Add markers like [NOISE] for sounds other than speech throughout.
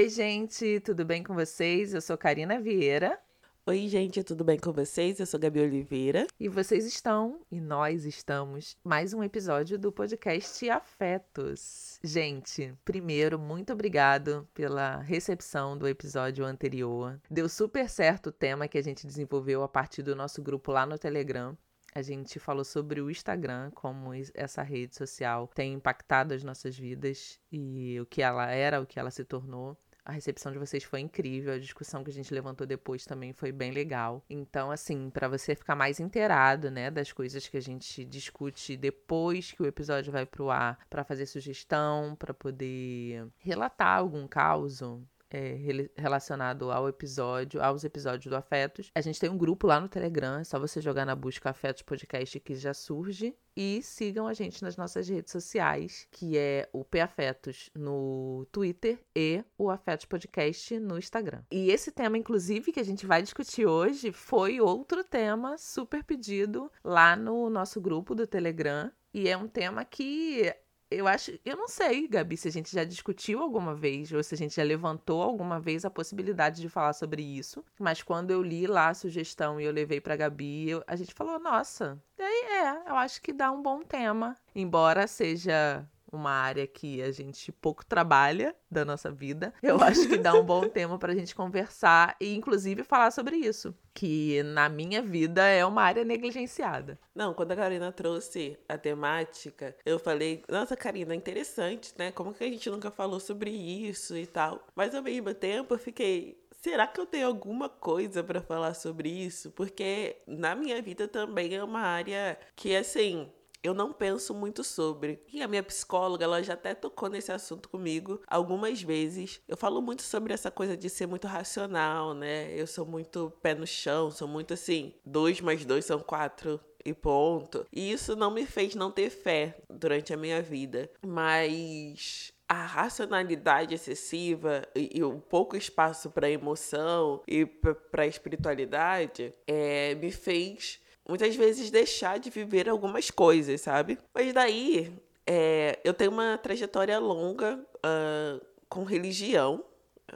Oi, gente, tudo bem com vocês? Eu sou Karina Vieira. Oi, gente, tudo bem com vocês? Eu sou Gabi Oliveira. E vocês estão, e nós estamos, mais um episódio do podcast Afetos. Gente, primeiro, muito obrigado pela recepção do episódio anterior. Deu super certo o tema que a gente desenvolveu a partir do nosso grupo lá no Telegram. A gente falou sobre o Instagram, como essa rede social tem impactado as nossas vidas e o que ela era, o que ela se tornou. A recepção de vocês foi incrível, a discussão que a gente levantou depois também foi bem legal. Então, assim, para você ficar mais inteirado, né, das coisas que a gente discute depois que o episódio vai pro ar, para fazer sugestão, para poder relatar algum caso, é, relacionado ao episódio, aos episódios do Afetos. A gente tem um grupo lá no Telegram, é só você jogar na busca Afetos Podcast que já surge. E sigam a gente nas nossas redes sociais, que é o P Afetos no Twitter e o Afetos Podcast no Instagram. E esse tema, inclusive, que a gente vai discutir hoje, foi outro tema super pedido lá no nosso grupo do Telegram. E é um tema que eu acho, eu não sei, Gabi, se a gente já discutiu alguma vez ou se a gente já levantou alguma vez a possibilidade de falar sobre isso. Mas quando eu li lá a sugestão e eu levei para Gabi, eu, a gente falou: "Nossa, é, eu acho que dá um bom tema, embora seja uma área que a gente pouco trabalha da nossa vida. Eu [LAUGHS] acho que dá um bom tema para a gente conversar e, inclusive, falar sobre isso, que na minha vida é uma área negligenciada. Não, quando a Karina trouxe a temática, eu falei, nossa, Karina, interessante, né? Como que a gente nunca falou sobre isso e tal? Mas ao mesmo tempo eu fiquei, será que eu tenho alguma coisa para falar sobre isso? Porque na minha vida também é uma área que, assim, eu não penso muito sobre. E a minha psicóloga, ela já até tocou nesse assunto comigo algumas vezes. Eu falo muito sobre essa coisa de ser muito racional, né? Eu sou muito pé no chão, sou muito assim, dois mais dois são quatro e ponto. E isso não me fez não ter fé durante a minha vida. Mas a racionalidade excessiva e, e o pouco espaço para emoção e para espiritualidade é, me fez muitas vezes deixar de viver algumas coisas, sabe? Mas daí é, eu tenho uma trajetória longa uh, com religião,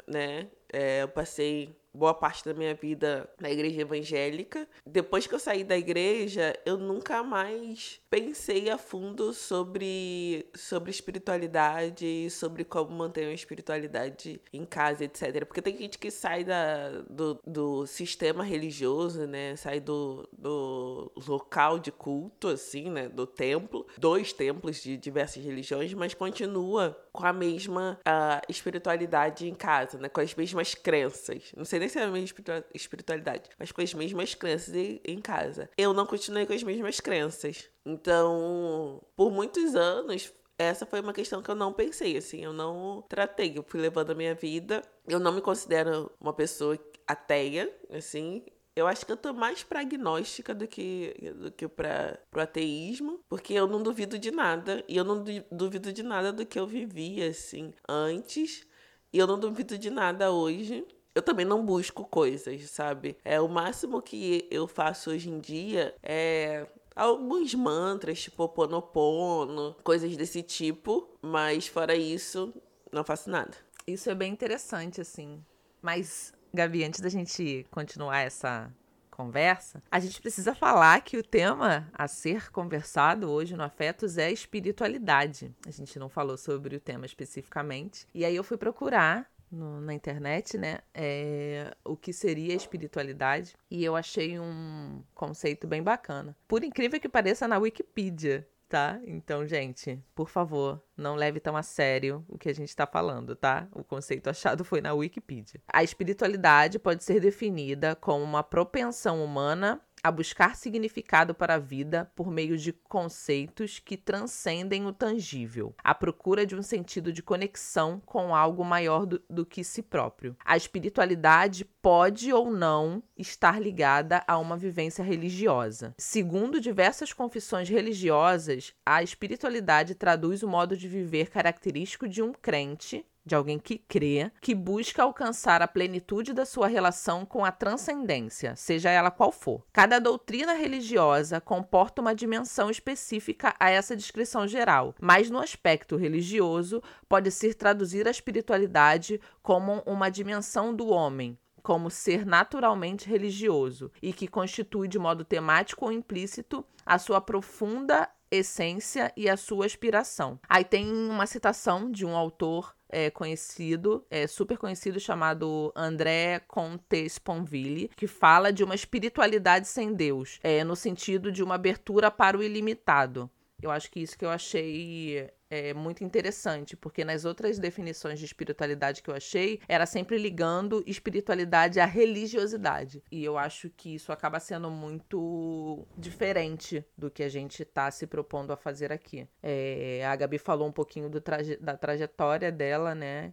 né? É, eu passei boa parte da minha vida na igreja evangélica. Depois que eu saí da igreja, eu nunca mais pensei a fundo sobre, sobre espiritualidade, sobre como manter uma espiritualidade em casa, etc. Porque tem gente que sai da, do, do sistema religioso, né? Sai do, do local de culto, assim, né? Do templo, dois templos de diversas religiões, mas continua com a mesma uh, espiritualidade em casa, né? Com as mesmas crenças. Não sei nem se é a mesma espiritualidade, mas com as mesmas crenças em casa. Eu não continuei com as mesmas crenças. Então, por muitos anos, essa foi uma questão que eu não pensei, assim, eu não tratei. Eu fui levando a minha vida. Eu não me considero uma pessoa ateia, assim. Eu acho que eu tô mais pra agnóstica do que, do que pra, pro ateísmo, porque eu não duvido de nada. E eu não duvido de nada do que eu vivia, assim, antes. E eu não duvido de nada hoje. Eu também não busco coisas, sabe? É o máximo que eu faço hoje em dia é alguns mantras, tipo Ponopono, coisas desse tipo, mas fora isso, não faço nada. Isso é bem interessante, assim. Mas Gabi, antes da gente continuar essa conversa, a gente precisa falar que o tema a ser conversado hoje no Afetos é espiritualidade. A gente não falou sobre o tema especificamente. E aí eu fui procurar no, na internet, né, é, o que seria espiritualidade, e eu achei um conceito bem bacana. Por incrível que pareça, na Wikipedia tá? Então, gente, por favor, não leve tão a sério o que a gente está falando, tá? O conceito achado foi na Wikipedia. A espiritualidade pode ser definida como uma propensão humana a buscar significado para a vida por meio de conceitos que transcendem o tangível, a procura de um sentido de conexão com algo maior do, do, que si próprio. A espiritualidade pode ou não estar ligada a uma vivência religiosa. Segundo diversas confissões religiosas, a espiritualidade traduz o modo de viver característico de um crente de alguém que crê, que busca alcançar a plenitude da sua relação com a transcendência, seja ela qual for. Cada doutrina religiosa comporta uma dimensão específica a essa descrição geral, mas no aspecto religioso pode-se traduzir a espiritualidade como uma dimensão do homem, como ser naturalmente religioso e que constitui de modo temático ou implícito a sua profunda essência e a sua aspiração. Aí tem uma citação de um autor é, conhecido, é, super conhecido, chamado André Comte Sponville, que fala de uma espiritualidade sem Deus, é, no sentido de uma abertura para o ilimitado. Eu acho que isso que eu achei é, muito interessante, porque nas outras definições de espiritualidade que eu achei, era sempre ligando espiritualidade à religiosidade. E eu acho que isso acaba sendo muito diferente do que a gente está se propondo a fazer aqui. É, a Gabi falou um pouquinho traje da trajetória dela, né?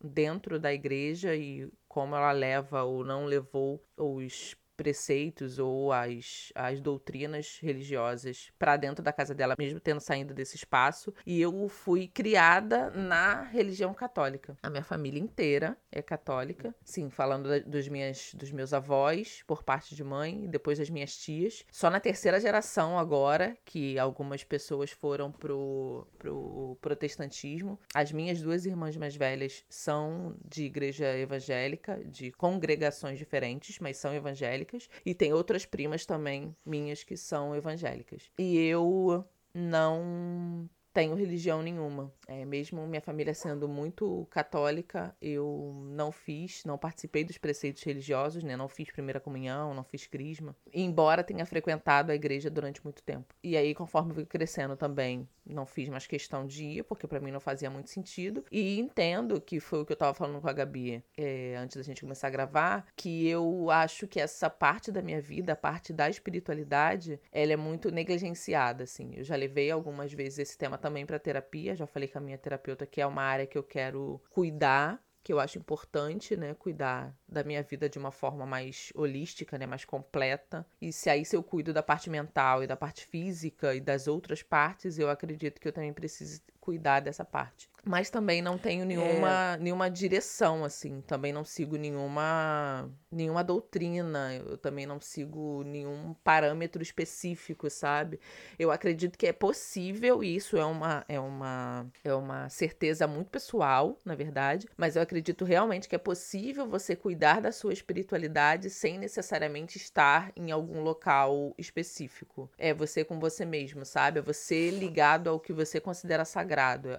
Dentro da igreja e como ela leva ou não levou os preceitos ou as, as doutrinas religiosas para dentro da casa dela, mesmo tendo saído desse espaço. E eu fui criada na religião católica. A minha família inteira é católica. Sim, falando dos, minhas, dos meus avós, por parte de mãe, e depois das minhas tias. Só na terceira geração agora, que algumas pessoas foram pro, pro protestantismo. As minhas duas irmãs mais velhas são de igreja evangélica, de congregações diferentes, mas são evangélicas evangélicas e tem outras primas também minhas que são evangélicas. E eu não tenho religião nenhuma. É, mesmo minha família sendo muito católica, eu não fiz, não participei dos preceitos religiosos, né? Não fiz primeira comunhão, não fiz crisma. Embora tenha frequentado a igreja durante muito tempo. E aí, conforme fui crescendo também, não fiz mais questão de ir, porque para mim não fazia muito sentido. E entendo que foi o que eu tava falando com a Gabi é, antes da gente começar a gravar, que eu acho que essa parte da minha vida, a parte da espiritualidade, ela é muito negligenciada, assim. Eu já levei algumas vezes esse tema também para terapia, já falei com a minha terapeuta que é uma área que eu quero cuidar que eu acho importante, né, cuidar da minha vida de uma forma mais holística, né, mais completa. E se aí se eu cuido da parte mental e da parte física e das outras partes, eu acredito que eu também preciso cuidar dessa parte. Mas também não tenho nenhuma, é. nenhuma direção, assim. Também não sigo nenhuma, nenhuma doutrina. Eu também não sigo nenhum parâmetro específico, sabe? Eu acredito que é possível, e isso é uma, é uma, é uma certeza muito pessoal, na verdade. Mas eu acredito realmente que é possível você cuidar da sua espiritualidade sem necessariamente estar em algum local específico. É você com você mesmo, sabe? É você ligado ao que você considera sagrado.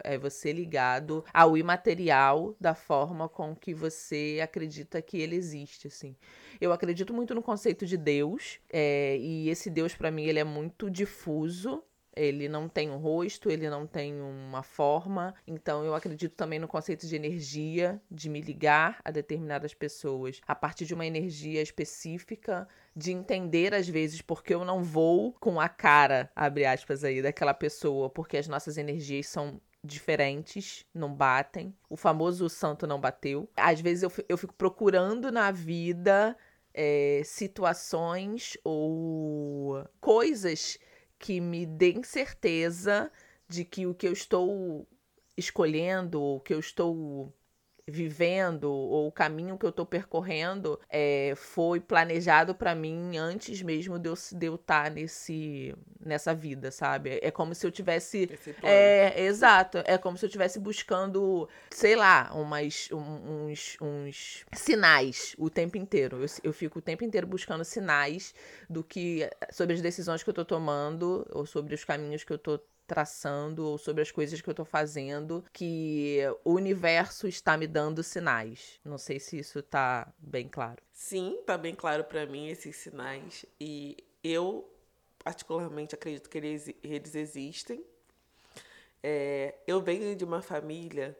É você ligado ao imaterial da forma com que você acredita que ele existe, assim. Eu acredito muito no conceito de Deus, é, e esse Deus, para mim, ele é muito difuso, ele não tem um rosto, ele não tem uma forma. Então eu acredito também no conceito de energia, de me ligar a determinadas pessoas a partir de uma energia específica, de entender às vezes porque eu não vou com a cara, abre aspas aí, daquela pessoa, porque as nossas energias são diferentes, não batem. O famoso santo não bateu. Às vezes eu, eu fico procurando na vida é, situações ou coisas que me deem certeza de que o que eu estou escolhendo, o que eu estou vivendo ou o caminho que eu tô percorrendo é, foi planejado para mim antes mesmo de eu, de eu estar tá nesse nessa vida, sabe? É como se eu tivesse é exato, é como se eu tivesse buscando, sei lá, umas uns, uns sinais o tempo inteiro. Eu, eu fico o tempo inteiro buscando sinais do que sobre as decisões que eu tô tomando ou sobre os caminhos que eu tô traçando ou sobre as coisas que eu tô fazendo que o universo está me dando sinais. Não sei se isso tá bem claro. Sim, tá bem claro para mim esses sinais e eu particularmente acredito que eles, eles existem. É, eu venho de uma família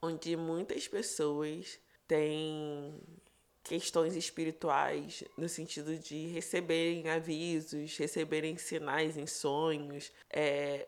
onde muitas pessoas têm questões espirituais no sentido de receberem avisos, receberem sinais em sonhos, é,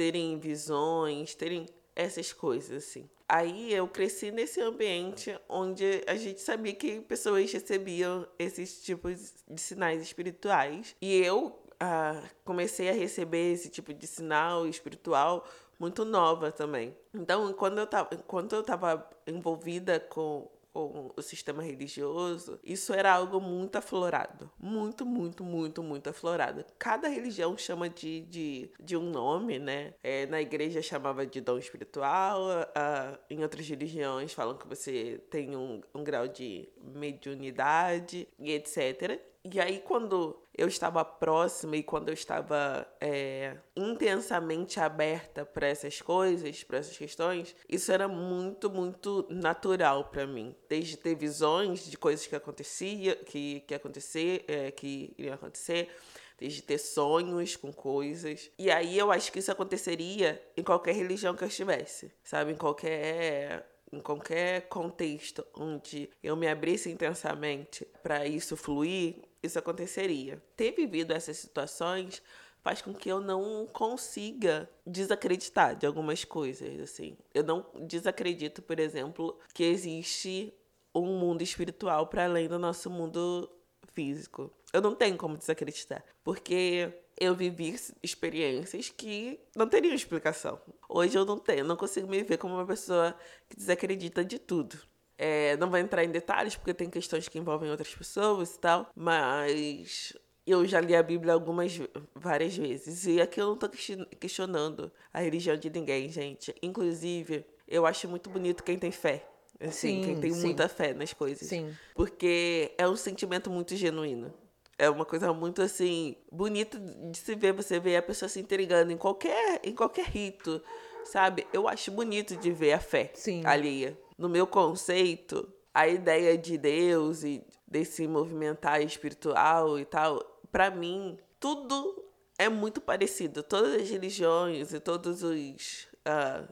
terem visões, terem essas coisas, assim. Aí eu cresci nesse ambiente onde a gente sabia que pessoas recebiam esses tipos de sinais espirituais. E eu ah, comecei a receber esse tipo de sinal espiritual muito nova também. Então, quando eu estava quando eu tava envolvida com com o sistema religioso, isso era algo muito aflorado. Muito, muito, muito, muito aflorado. Cada religião chama de, de, de um nome, né? É, na igreja chamava de dom espiritual, uh, em outras religiões falam que você tem um, um grau de mediunidade e etc. E aí, quando eu estava próxima e quando eu estava é, intensamente aberta para essas coisas, para essas questões, isso era muito, muito natural para mim. Desde ter visões de coisas que acontecia, que, que acontecer, é, que iriam acontecer, desde ter sonhos com coisas. E aí eu acho que isso aconteceria em qualquer religião que eu estivesse, sabe? Em qualquer em qualquer contexto onde eu me abrisse intensamente para isso fluir, isso aconteceria. Ter vivido essas situações faz com que eu não consiga desacreditar de algumas coisas, assim. Eu não desacredito, por exemplo, que existe um mundo espiritual para além do nosso mundo físico. Eu não tenho como desacreditar, porque eu vivi experiências que não teriam explicação. Hoje eu não tenho, não consigo me ver como uma pessoa que desacredita de tudo. É, não vou entrar em detalhes porque tem questões que envolvem outras pessoas e tal, mas eu já li a Bíblia algumas várias vezes e aqui eu não tô questionando a religião de ninguém, gente. Inclusive, eu acho muito bonito quem tem fé. Assim, sim, quem tem sim. muita fé nas coisas. Sim. Porque é um sentimento muito genuíno. É uma coisa muito assim, bonita de se ver, você ver a pessoa se entregando em qualquer, em qualquer rito, sabe? Eu acho bonito de ver a fé Sim. alheia. No meu conceito, a ideia de Deus e desse movimentar espiritual e tal, para mim, tudo é muito parecido. Todas as religiões e todos os uh,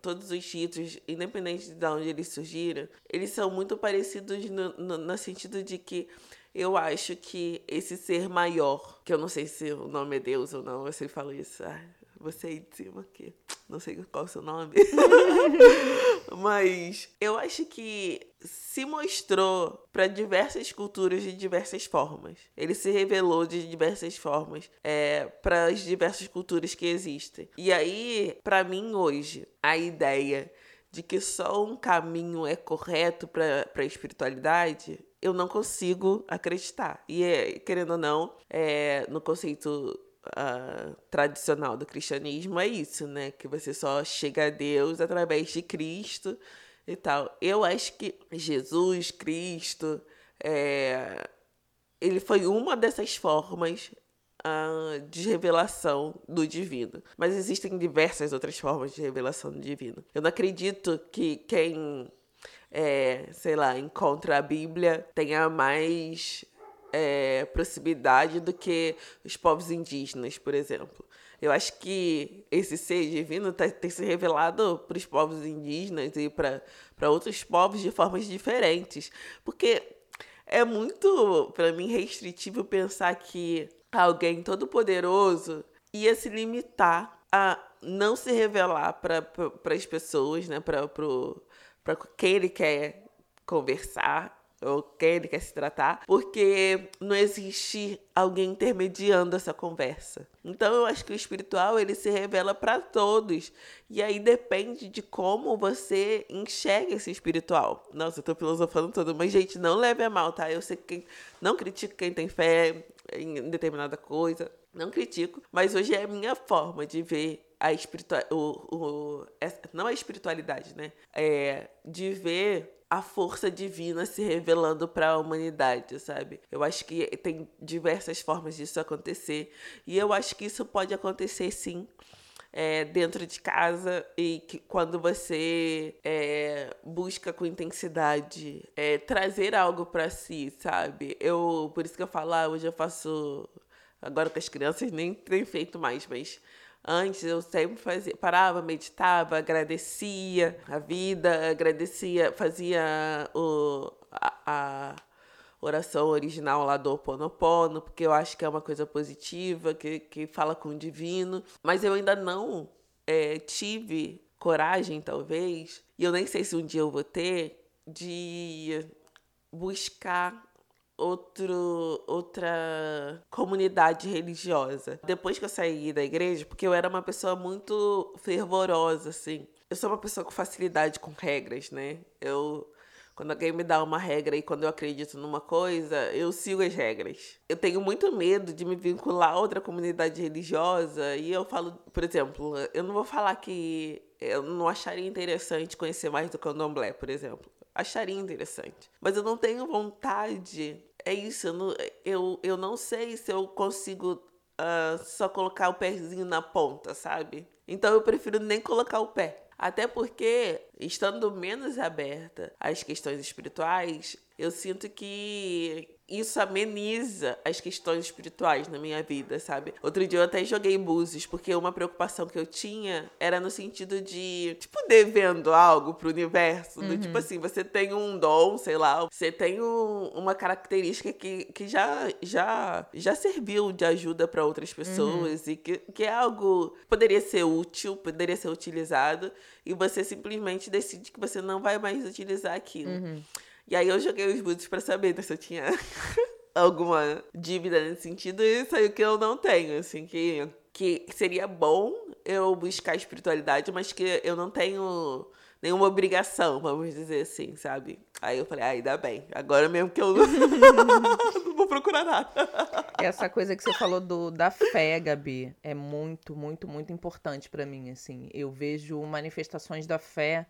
todos os ritos, independente de onde eles surgiram, eles são muito parecidos no, no, no sentido de que eu acho que esse ser maior, que eu não sei se o nome é Deus ou não, você falou isso, ah, você aí de cima aqui, não sei qual é o seu nome, [LAUGHS] mas eu acho que se mostrou para diversas culturas de diversas formas. Ele se revelou de diversas formas é, para as diversas culturas que existem. E aí, para mim hoje, a ideia de que só um caminho é correto para a espiritualidade eu não consigo acreditar. E, é, querendo ou não, é, no conceito uh, tradicional do cristianismo, é isso, né? Que você só chega a Deus através de Cristo e tal. Eu acho que Jesus, Cristo, é, ele foi uma dessas formas uh, de revelação do divino. Mas existem diversas outras formas de revelação do divino. Eu não acredito que quem é, sei lá, encontra a Bíblia tenha mais é, proximidade do que os povos indígenas, por exemplo. Eu acho que esse ser divino tá, tem se revelado para os povos indígenas e para outros povos de formas diferentes. Porque é muito, para mim, restritivo pensar que alguém todo-poderoso ia se limitar a não se revelar para as pessoas, né? para quem ele quer conversar ou quem ele quer se tratar, porque não existe alguém intermediando essa conversa. Então eu acho que o espiritual ele se revela para todos e aí depende de como você enxerga esse espiritual. Nossa, eu tô filosofando tudo, mas gente, não leve a mal, tá? Eu sei que não critico quem tem fé em determinada coisa, não critico, mas hoje é a minha forma de ver a espiritual, o, o, não a espiritualidade, né? É de ver a força divina se revelando para a humanidade, sabe? Eu acho que tem diversas formas disso acontecer e eu acho que isso pode acontecer sim. É, dentro de casa e que quando você é, busca com intensidade é, trazer algo para si, sabe? Eu por isso que eu falo, ah, hoje eu faço agora com as crianças nem tenho feito mais, mas Antes eu sempre fazia, parava, meditava, agradecia a vida, agradecia, fazia o, a, a oração original lá do Ho Oponopono, porque eu acho que é uma coisa positiva, que, que fala com o divino. Mas eu ainda não é, tive coragem, talvez, e eu nem sei se um dia eu vou ter, de buscar outro, outra comunidade religiosa. Depois que eu saí da igreja, porque eu era uma pessoa muito fervorosa, assim. Eu sou uma pessoa com facilidade com regras, né? Eu quando alguém me dá uma regra e quando eu acredito numa coisa, eu sigo as regras. Eu tenho muito medo de me vincular a outra comunidade religiosa e eu falo, por exemplo, eu não vou falar que eu não acharia interessante conhecer mais do candomblé, por exemplo. Acharia interessante. Mas eu não tenho vontade. É isso, eu não, eu, eu não sei se eu consigo uh, só colocar o pezinho na ponta, sabe? Então eu prefiro nem colocar o pé. Até porque, estando menos aberta às questões espirituais, eu sinto que isso ameniza as questões espirituais na minha vida, sabe? Outro dia eu até joguei búzios, porque uma preocupação que eu tinha era no sentido de, tipo, devendo algo pro universo. Uhum. Do, tipo assim, você tem um dom, sei lá, você tem um, uma característica que, que já, já, já serviu de ajuda para outras pessoas uhum. e que, que é algo poderia ser útil, poderia ser utilizado, e você simplesmente decide que você não vai mais utilizar aquilo. Uhum. E aí eu joguei os boots para saber se eu tinha [LAUGHS] alguma dívida nesse sentido e saiu que eu não tenho, assim, que, que seria bom eu buscar espiritualidade, mas que eu não tenho nenhuma obrigação, vamos dizer assim, sabe? Aí eu falei, ah, ainda bem, agora mesmo que eu não [LAUGHS] vou procurar nada. Essa coisa que você falou do, da fé, Gabi, é muito, muito, muito importante para mim, assim. Eu vejo manifestações da fé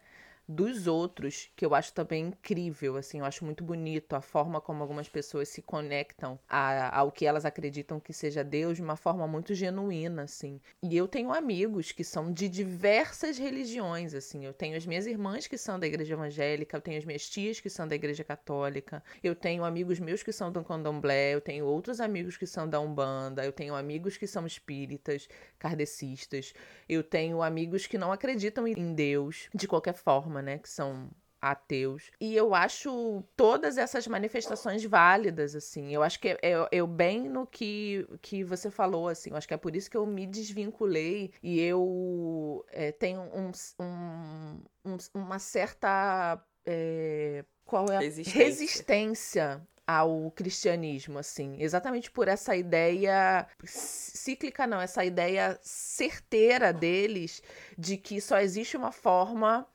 dos outros, que eu acho também incrível, assim, eu acho muito bonito a forma como algumas pessoas se conectam a, ao que elas acreditam que seja Deus de uma forma muito genuína, assim. E eu tenho amigos que são de diversas religiões, assim. Eu tenho as minhas irmãs que são da igreja evangélica, eu tenho as minhas tias que são da igreja católica, eu tenho amigos meus que são do candomblé, eu tenho outros amigos que são da Umbanda, eu tenho amigos que são espíritas, kardecistas, eu tenho amigos que não acreditam em Deus de qualquer forma, né? Que são ateus. E eu acho todas essas manifestações válidas, assim. Eu acho que é, é, é, bem no que, que você falou, assim. Eu acho que é por isso que eu me desvinculei e eu é, tenho um, um, um, uma certa. É, qual é a resistência. resistência ao cristianismo, assim, exatamente por essa ideia cíclica, não, essa ideia certeira deles de que só existe uma forma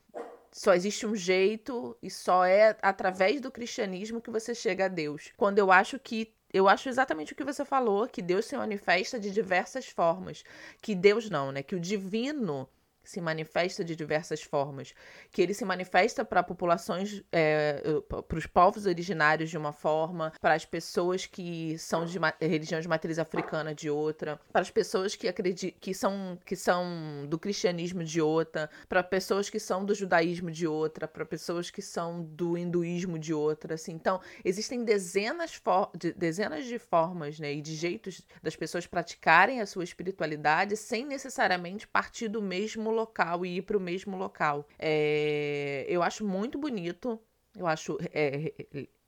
só existe um jeito e só é através do cristianismo que você chega a Deus. Quando eu acho que eu acho exatamente o que você falou, que Deus se manifesta de diversas formas, que Deus não, né? Que o divino se manifesta de diversas formas, que ele se manifesta para populações, é, para os povos originários de uma forma, para as pessoas que são de religião de matriz africana de outra, para as pessoas que acreditam que são que são do cristianismo de outra, para pessoas que são do judaísmo de outra, para pessoas que são do hinduísmo de outra, assim. Então, existem dezenas, de, dezenas de formas, né, e de jeitos das pessoas praticarem a sua espiritualidade sem necessariamente partir do mesmo local e ir para o mesmo local. É, eu acho muito bonito. Eu acho. É,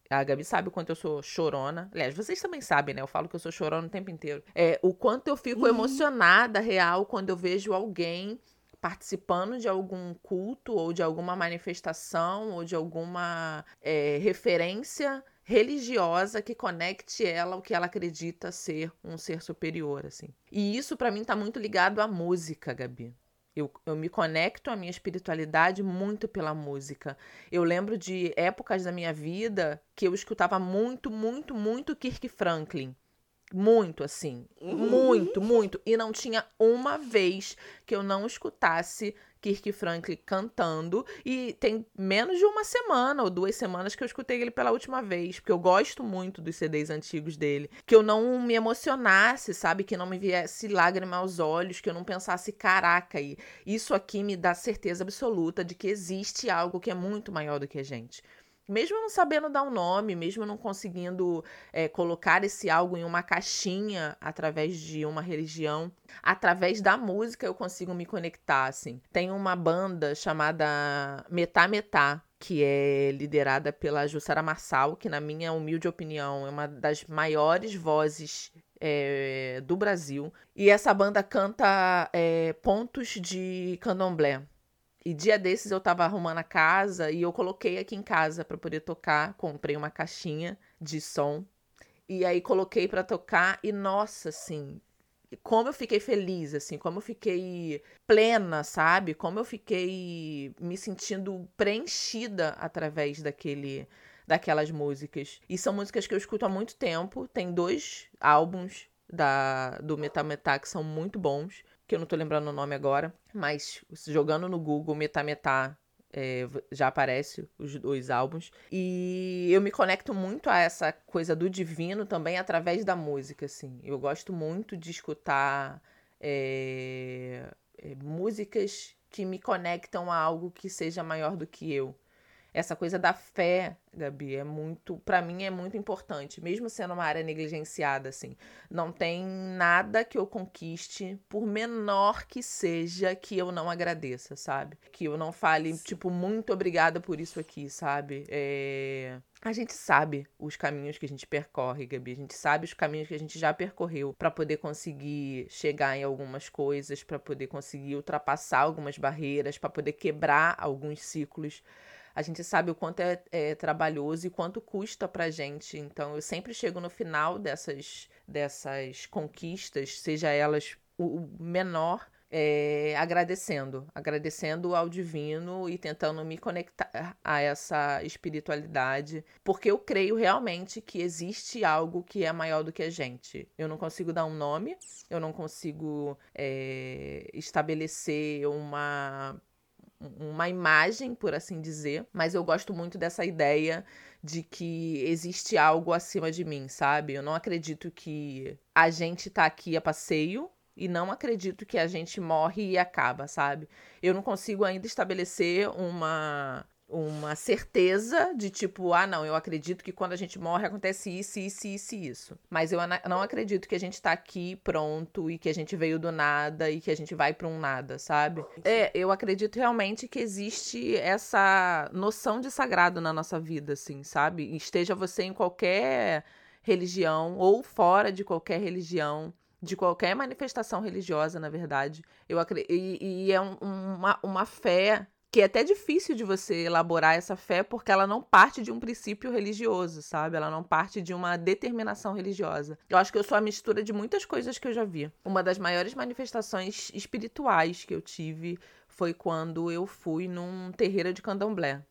a Gabi sabe o quanto eu sou chorona. Aliás, vocês também sabem, né? Eu falo que eu sou chorona o tempo inteiro. É, o quanto eu fico uhum. emocionada, real, quando eu vejo alguém participando de algum culto ou de alguma manifestação ou de alguma é, referência religiosa que conecte ela ao que ela acredita ser um ser superior, assim. E isso para mim tá muito ligado à música, Gabi. Eu, eu me conecto à minha espiritualidade muito pela música. Eu lembro de épocas da minha vida que eu escutava muito, muito, muito Kirk Franklin. Muito, assim. Uhum. Muito, [LAUGHS] muito. E não tinha uma vez que eu não escutasse Kirk Franklin cantando. E tem menos de uma semana ou duas semanas que eu escutei ele pela última vez. Porque eu gosto muito dos CDs antigos dele. Que eu não me emocionasse, sabe? Que não me viesse lágrima aos olhos. Que eu não pensasse, caraca, e isso aqui me dá certeza absoluta de que existe algo que é muito maior do que a gente mesmo não sabendo dar um nome, mesmo não conseguindo é, colocar esse algo em uma caixinha através de uma religião, através da música eu consigo me conectar, assim. Tem uma banda chamada Metá Metá, que é liderada pela Jussara Marçal, que na minha humilde opinião é uma das maiores vozes é, do Brasil. E essa banda canta é, pontos de candomblé. E dia desses eu tava arrumando a casa e eu coloquei aqui em casa para poder tocar. Comprei uma caixinha de som E aí coloquei para tocar e nossa, assim, como eu fiquei feliz, assim, como eu fiquei plena, sabe? Como eu fiquei me sentindo preenchida através daquele daquelas músicas. E são músicas que eu escuto há muito tempo. Tem dois álbuns da do Metametá que são muito bons, que eu não tô lembrando o nome agora, mas jogando no Google Metametá é, já aparece os dois álbuns. E eu me conecto muito a essa coisa do divino também através da música, assim. Eu gosto muito de escutar é, é, músicas que me conectam a algo que seja maior do que eu. Essa coisa da fé, Gabi, é muito, para mim é muito importante, mesmo sendo uma área negligenciada assim. Não tem nada que eu conquiste, por menor que seja, que eu não agradeça, sabe? Que eu não fale tipo muito obrigada por isso aqui, sabe? É... A gente sabe os caminhos que a gente percorre, Gabi. A gente sabe os caminhos que a gente já percorreu para poder conseguir chegar em algumas coisas, para poder conseguir ultrapassar algumas barreiras, para poder quebrar alguns ciclos a gente sabe o quanto é, é trabalhoso e quanto custa pra gente. Então, eu sempre chego no final dessas, dessas conquistas, seja elas o menor, é, agradecendo, agradecendo ao divino e tentando me conectar a essa espiritualidade, porque eu creio realmente que existe algo que é maior do que a gente. Eu não consigo dar um nome, eu não consigo é, estabelecer uma uma imagem, por assim dizer, mas eu gosto muito dessa ideia de que existe algo acima de mim, sabe? Eu não acredito que a gente tá aqui a passeio e não acredito que a gente morre e acaba, sabe? Eu não consigo ainda estabelecer uma uma certeza de tipo, ah, não, eu acredito que quando a gente morre acontece isso, isso, isso e isso. Mas eu não acredito que a gente tá aqui pronto e que a gente veio do nada e que a gente vai para um nada, sabe? É, eu acredito realmente que existe essa noção de sagrado na nossa vida, assim, sabe? Esteja você em qualquer religião ou fora de qualquer religião de qualquer manifestação religiosa, na verdade. Eu acredito, e, e é um, uma, uma fé que é até difícil de você elaborar essa fé porque ela não parte de um princípio religioso, sabe? Ela não parte de uma determinação religiosa. Eu acho que eu sou a mistura de muitas coisas que eu já vi. Uma das maiores manifestações espirituais que eu tive foi quando eu fui num terreiro de candomblé.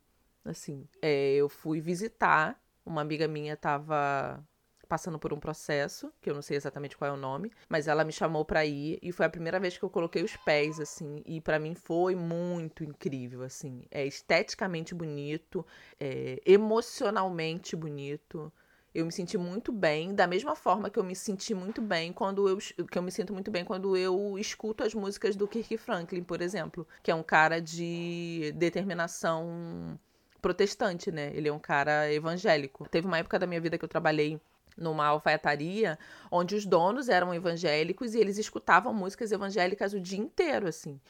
Assim, é, eu fui visitar, uma amiga minha estava passando por um processo, que eu não sei exatamente qual é o nome, mas ela me chamou para ir e foi a primeira vez que eu coloquei os pés assim, e para mim foi muito incrível assim. É esteticamente bonito, é emocionalmente bonito. Eu me senti muito bem, da mesma forma que eu me senti muito bem quando eu que eu me sinto muito bem quando eu escuto as músicas do Kirk Franklin, por exemplo, que é um cara de determinação protestante, né? Ele é um cara evangélico. Teve uma época da minha vida que eu trabalhei numa alfaiataria, onde os donos eram evangélicos e eles escutavam músicas evangélicas o dia inteiro, assim.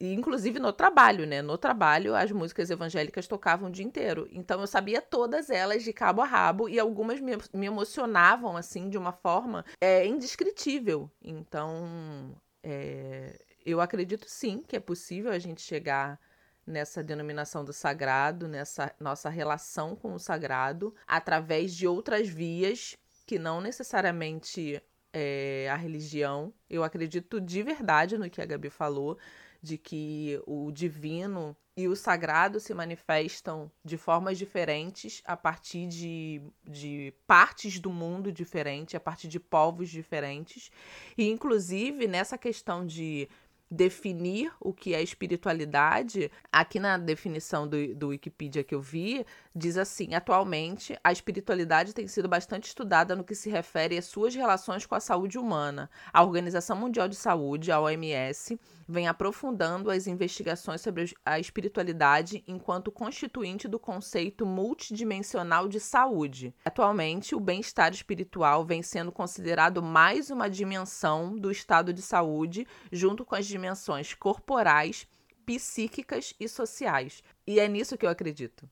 Inclusive no trabalho, né? No trabalho, as músicas evangélicas tocavam o dia inteiro. Então eu sabia todas elas de cabo a rabo e algumas me, me emocionavam, assim, de uma forma é, indescritível. Então, é, eu acredito sim que é possível a gente chegar nessa denominação do sagrado, nessa nossa relação com o sagrado, através de outras vias que não necessariamente é, a religião. Eu acredito de verdade no que a Gabi falou, de que o divino e o sagrado se manifestam de formas diferentes a partir de, de partes do mundo diferentes, a partir de povos diferentes. E, inclusive, nessa questão de definir o que é espiritualidade, aqui na definição do, do Wikipedia que eu vi, diz assim: atualmente, a espiritualidade tem sido bastante estudada no que se refere às suas relações com a saúde humana. A Organização Mundial de Saúde, a OMS, vem aprofundando as investigações sobre a espiritualidade enquanto constituinte do conceito multidimensional de saúde. Atualmente, o bem-estar espiritual vem sendo considerado mais uma dimensão do estado de saúde, junto com as dimensões corporais, psíquicas e sociais. E é nisso que eu acredito.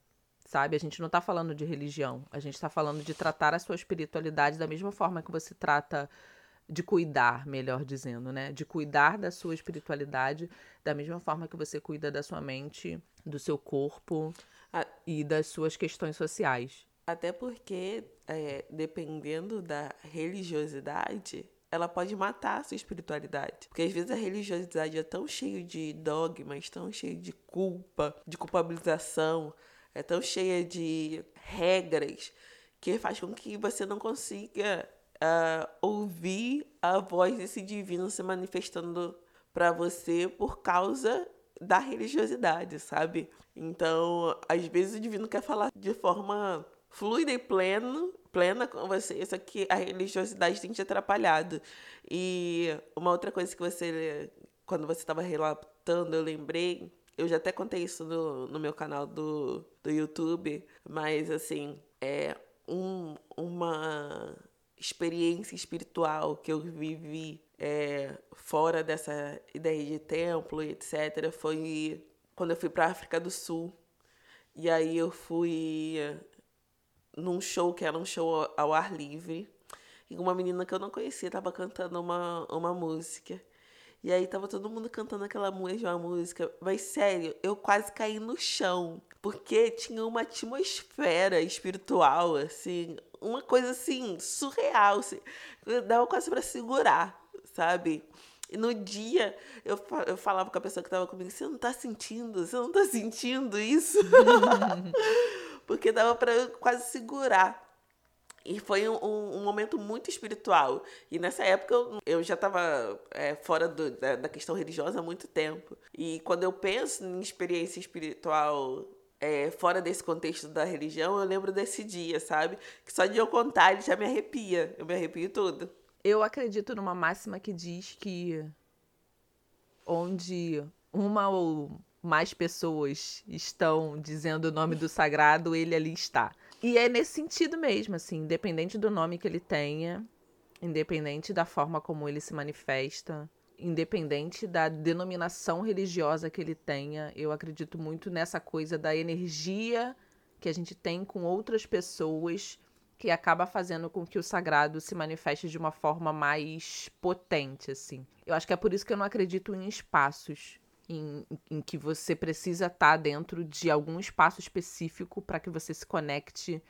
Sabe? A gente não está falando de religião, a gente está falando de tratar a sua espiritualidade da mesma forma que você trata de cuidar, melhor dizendo, né? De cuidar da sua espiritualidade da mesma forma que você cuida da sua mente, do seu corpo e das suas questões sociais. Até porque é, dependendo da religiosidade, ela pode matar a sua espiritualidade. Porque às vezes a religiosidade é tão cheia de dogmas, tão cheia de culpa, de culpabilização, é tão cheia de regras, que faz com que você não consiga uh, ouvir a voz desse divino se manifestando para você por causa da religiosidade, sabe? Então, às vezes o divino quer falar de forma fluida e pleno, plena com você, só que a religiosidade tem te atrapalhado. E uma outra coisa que você, quando você estava relatando, eu lembrei, eu já até contei isso no, no meu canal do, do YouTube, mas assim, é um, uma experiência espiritual que eu vivi é, fora dessa ideia de templo etc. foi quando eu fui para África do Sul. E aí eu fui num show que era um show ao ar livre. E uma menina que eu não conhecia estava cantando uma, uma música. E aí tava todo mundo cantando aquela música. Mas sério, eu quase caí no chão. Porque tinha uma atmosfera espiritual, assim. Uma coisa assim, surreal. Assim, dava quase para segurar, sabe? E no dia eu, eu falava com a pessoa que tava comigo: Você não tá sentindo? Você não tá sentindo isso? [LAUGHS] Porque dava para quase segurar. E foi um, um, momento muito espiritual. E nessa época eu, eu já estava é, fora do, da, da, questão religiosa há muito tempo. E quando eu penso em experiência espiritual é, fora desse contexto da religião, eu lembro desse dia, sabe? Que só de eu contar ele já me arrepia. Eu me arrepio tudo. Eu acredito numa máxima que diz que onde uma ou mais pessoas estão dizendo o nome do sagrado, ele ali está. E é nesse sentido mesmo, assim, independente do nome que ele tenha, independente da forma como ele se manifesta, independente da denominação religiosa que ele tenha, eu acredito muito nessa coisa da energia que a gente tem com outras pessoas que acaba fazendo com que o sagrado se manifeste de uma forma mais potente, assim. Eu acho que é por isso que eu não acredito em espaços em, em que você precisa estar tá dentro de algum espaço específico para que você se conecte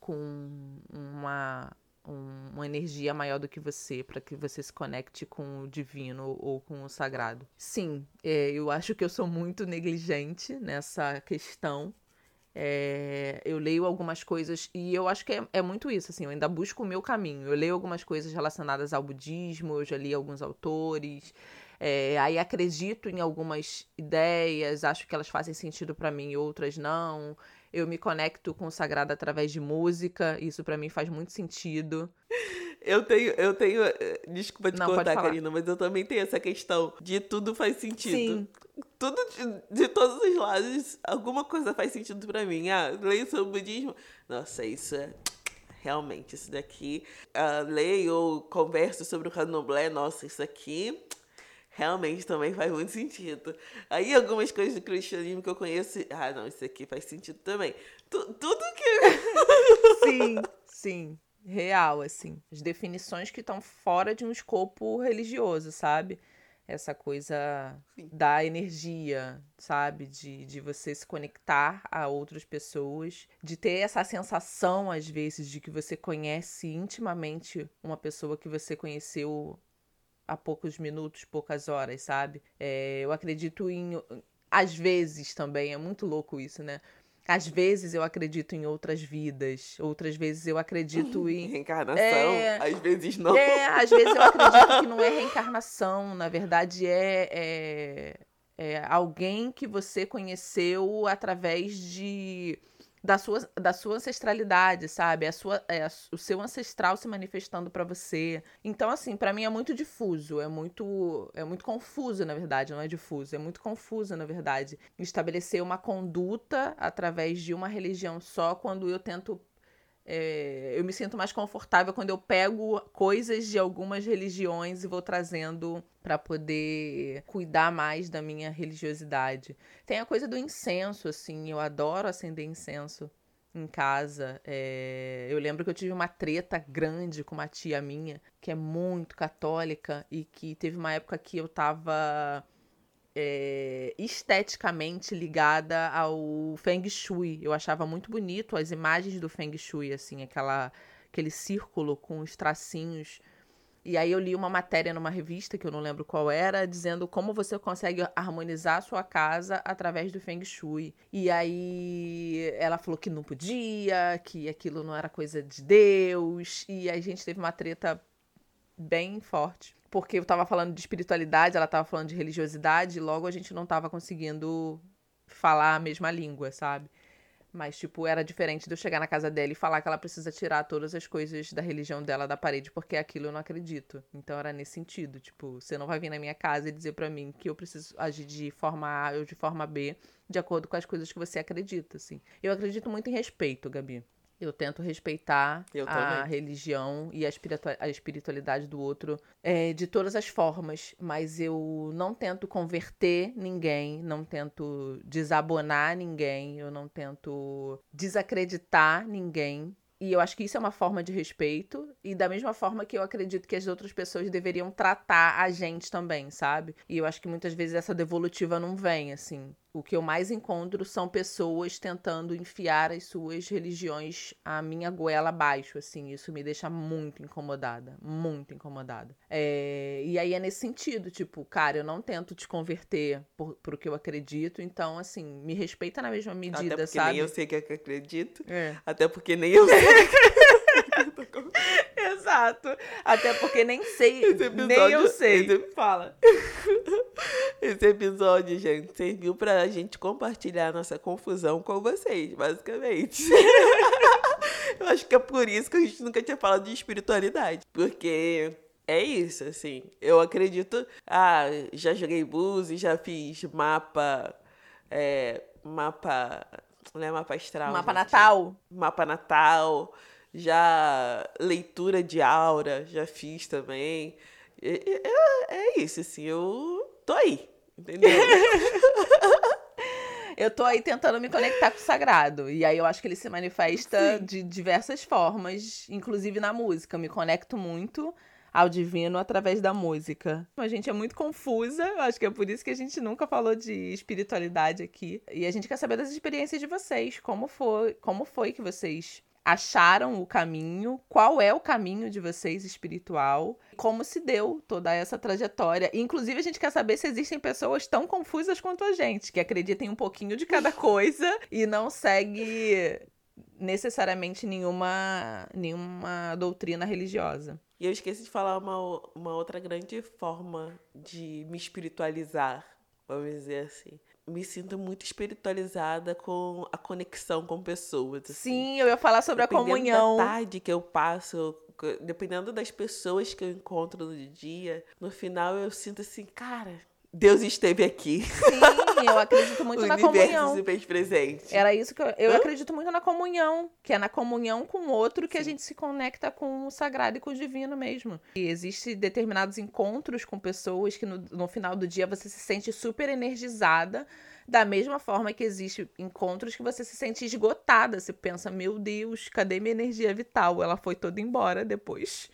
com uma, um, uma energia maior do que você, para que você se conecte com o divino ou com o sagrado. Sim, é, eu acho que eu sou muito negligente nessa questão. É, eu leio algumas coisas e eu acho que é, é, muito isso, assim, eu ainda busco o meu caminho. Eu leio algumas coisas relacionadas ao budismo, eu já li alguns autores, é, aí acredito em algumas ideias, acho que elas fazem sentido para mim, outras não. Eu me conecto com o sagrado através de música, isso para mim faz muito sentido. [LAUGHS] Eu tenho, eu tenho, eh, desculpa te não, cortar, Karina, mas eu também tenho essa questão de tudo faz sentido. Sim. Tudo de, de todos os lados, alguma coisa faz sentido para mim. Ah, leio sobre o budismo. Nossa, isso é realmente isso daqui. Uh, leio ou converso sobre o candomblé. Nossa, isso aqui realmente também faz muito sentido. Aí algumas coisas do cristianismo que eu conheço, ah, não, isso aqui faz sentido também. Tu, tudo que. [LAUGHS] sim, [LAUGHS] sim. Real, assim. As definições que estão fora de um escopo religioso, sabe? Essa coisa sim. da energia, sabe? De, de você se conectar a outras pessoas, de ter essa sensação, às vezes, de que você conhece intimamente uma pessoa que você conheceu há poucos minutos, poucas horas, sabe? É, eu acredito em. Às vezes também, é muito louco isso, né? Às vezes eu acredito em outras vidas, outras vezes eu acredito [LAUGHS] em. Reencarnação, é, às vezes não. É, às vezes eu acredito que não é reencarnação, na verdade é, é, é alguém que você conheceu através de da sua, da sua ancestralidade, sabe? A sua, é, o seu ancestral se manifestando para você. Então, assim, para mim é muito difuso, é muito, é muito confuso, na verdade, não é difuso, é muito confuso, na verdade, estabelecer uma conduta através de uma religião só quando eu tento é, eu me sinto mais confortável quando eu pego coisas de algumas religiões e vou trazendo para poder cuidar mais da minha religiosidade. Tem a coisa do incenso, assim, eu adoro acender incenso em casa. É... Eu lembro que eu tive uma treta grande com uma tia minha, que é muito católica, e que teve uma época que eu tava é, esteticamente ligada ao Feng Shui. Eu achava muito bonito as imagens do Feng Shui, assim, aquela aquele círculo com os tracinhos. E aí eu li uma matéria numa revista, que eu não lembro qual era, dizendo como você consegue harmonizar a sua casa através do Feng Shui. E aí ela falou que não podia, que aquilo não era coisa de Deus. E a gente teve uma treta bem forte. Porque eu tava falando de espiritualidade, ela tava falando de religiosidade, e logo a gente não tava conseguindo falar a mesma língua, sabe? Mas, tipo, era diferente de eu chegar na casa dela e falar que ela precisa tirar todas as coisas da religião dela da parede, porque aquilo eu não acredito. Então era nesse sentido. Tipo, você não vai vir na minha casa e dizer para mim que eu preciso agir de forma A ou de forma B, de acordo com as coisas que você acredita, assim. Eu acredito muito em respeito, Gabi. Eu tento respeitar Eu a religião e a, a espiritualidade do outro é, de todas as formas, mas eu não tento converter ninguém, não tento desabonar ninguém, eu não tento desacreditar ninguém. E eu acho que isso é uma forma de respeito, e da mesma forma que eu acredito que as outras pessoas deveriam tratar a gente também, sabe? E eu acho que muitas vezes essa devolutiva não vem, assim. O que eu mais encontro são pessoas tentando enfiar as suas religiões à minha goela abaixo, assim. Isso me deixa muito incomodada, muito incomodada. É, E aí é nesse sentido, tipo, cara, eu não tento te converter por, por o que eu acredito, então, assim, me respeita na mesma medida, Até porque sabe? nem eu sei que é que acredito. É. Até porque nem eu sei. [LAUGHS] Exato. Até porque nem sei, [LAUGHS] Esse nem episódio- eu sei. esse- Fala. [LAUGHS] Esse episódio, gente, serviu pra gente compartilhar nossa confusão com vocês, basicamente. [LAUGHS] Eu acho que é por isso que a gente nunca tinha falado de espiritualidade. Porque é isso, assim. Eu acredito. Ah, já joguei búzios, já fiz mapa. É, mapa. Não é mapa astral. Mapa gente. Natal. Mapa Natal. Já leitura de aura, já fiz também. E- É, é isso, assim. Eu tô aí. Entendeu? [LAUGHS] Eu tô aí tentando me conectar com o sagrado. E aí eu acho que ele se manifesta Sim. de diversas formas, inclusive na música. Eu me conecto muito ao divino através da música. A gente é muito confusa, acho que é por isso que a gente nunca falou de espiritualidade aqui. E a gente quer saber das experiências de vocês, como foi, como foi que vocês acharam o caminho, qual é o caminho de vocês espiritual, como se deu toda essa trajetória. E, inclusive, a gente quer saber se existem pessoas tão confusas quanto a gente, que acreditam em um pouquinho de cada [LAUGHS] coisa e não segue necessariamente nenhuma, nenhuma doutrina religiosa. E eu esqueci de falar uma, uma outra grande forma de me espiritualizar, vamos dizer assim. Me sinto muito espiritualizada com a conexão com pessoas. assim. Sim, eu ia falar sobre a Dependendo comunhão. da tarde que eu passo, dependendo das pessoas que eu encontro no dia, no final eu sinto assim, cara, Deus esteve aqui. Sim, eu acredito [LAUGHS] muito o na comunhão. se fez presente. Era isso que eu, eu Hã? acredito muito na comunhão, que é na comunhão com o outro que a gente se conecta com o sagrado e com o divino mesmo. E existe determinados encontros com pessoas que no, no final do dia você se sente super energizada, da mesma forma que existe encontros que você se sente esgotada, você pensa, meu Deus, cadê minha energia vital? Ela foi toda embora depois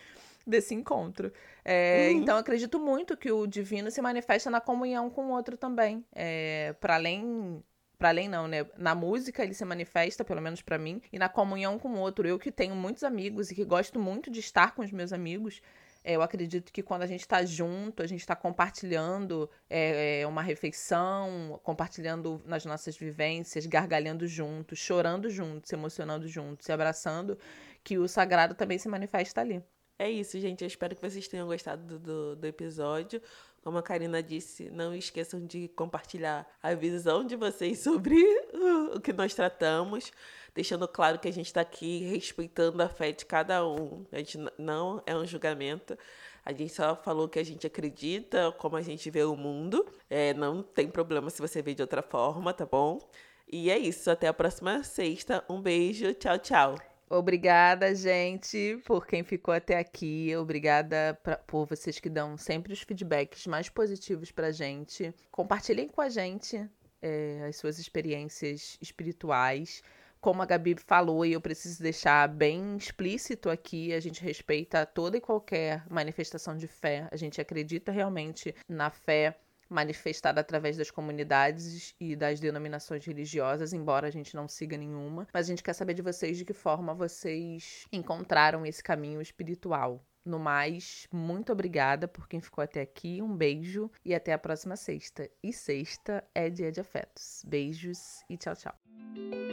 desse encontro. É, Uhum. Então, acredito muito que o divino se manifesta na comunhão com o outro também. É, para além para além não, né? Na música ele se manifesta, pelo menos pra mim, e na comunhão com o outro. Eu que tenho muitos amigos e que gosto muito de estar com os meus amigos, é, eu acredito que quando a gente tá junto, a gente tá compartilhando é, é, uma refeição, compartilhando nas nossas vivências, gargalhando juntos, chorando juntos, se emocionando juntos, se abraçando, que o sagrado também se manifesta ali. É isso, gente. Eu espero que vocês tenham gostado do, do, episódio. Como a Karina disse, não esqueçam de compartilhar a visão de vocês sobre o que nós tratamos, deixando claro que a gente está aqui respeitando a fé de cada um. A gente não é um julgamento. A gente só falou que a gente acredita, como a gente vê o mundo. É, não tem problema se você vê de outra forma, tá bom? E é isso. Até a próxima sexta. Um beijo. Tchau, tchau. Obrigada, gente, por quem ficou até aqui. Obrigada pra- por vocês que dão sempre os feedbacks mais positivos pra gente. Compartilhem com a gente é, as suas experiências espirituais. Como a Gabi falou, e eu preciso deixar bem explícito aqui, a gente respeita toda e qualquer manifestação de fé. A gente acredita realmente na fé manifestada através das comunidades e das denominações religiosas, embora a gente não siga nenhuma. Mas a gente quer saber de vocês de que forma vocês encontraram esse caminho espiritual. No mais, muito obrigada por quem ficou até aqui. Um beijo e até a próxima sexta. E sexta é dia de afetos. Beijos e tchau, tchau.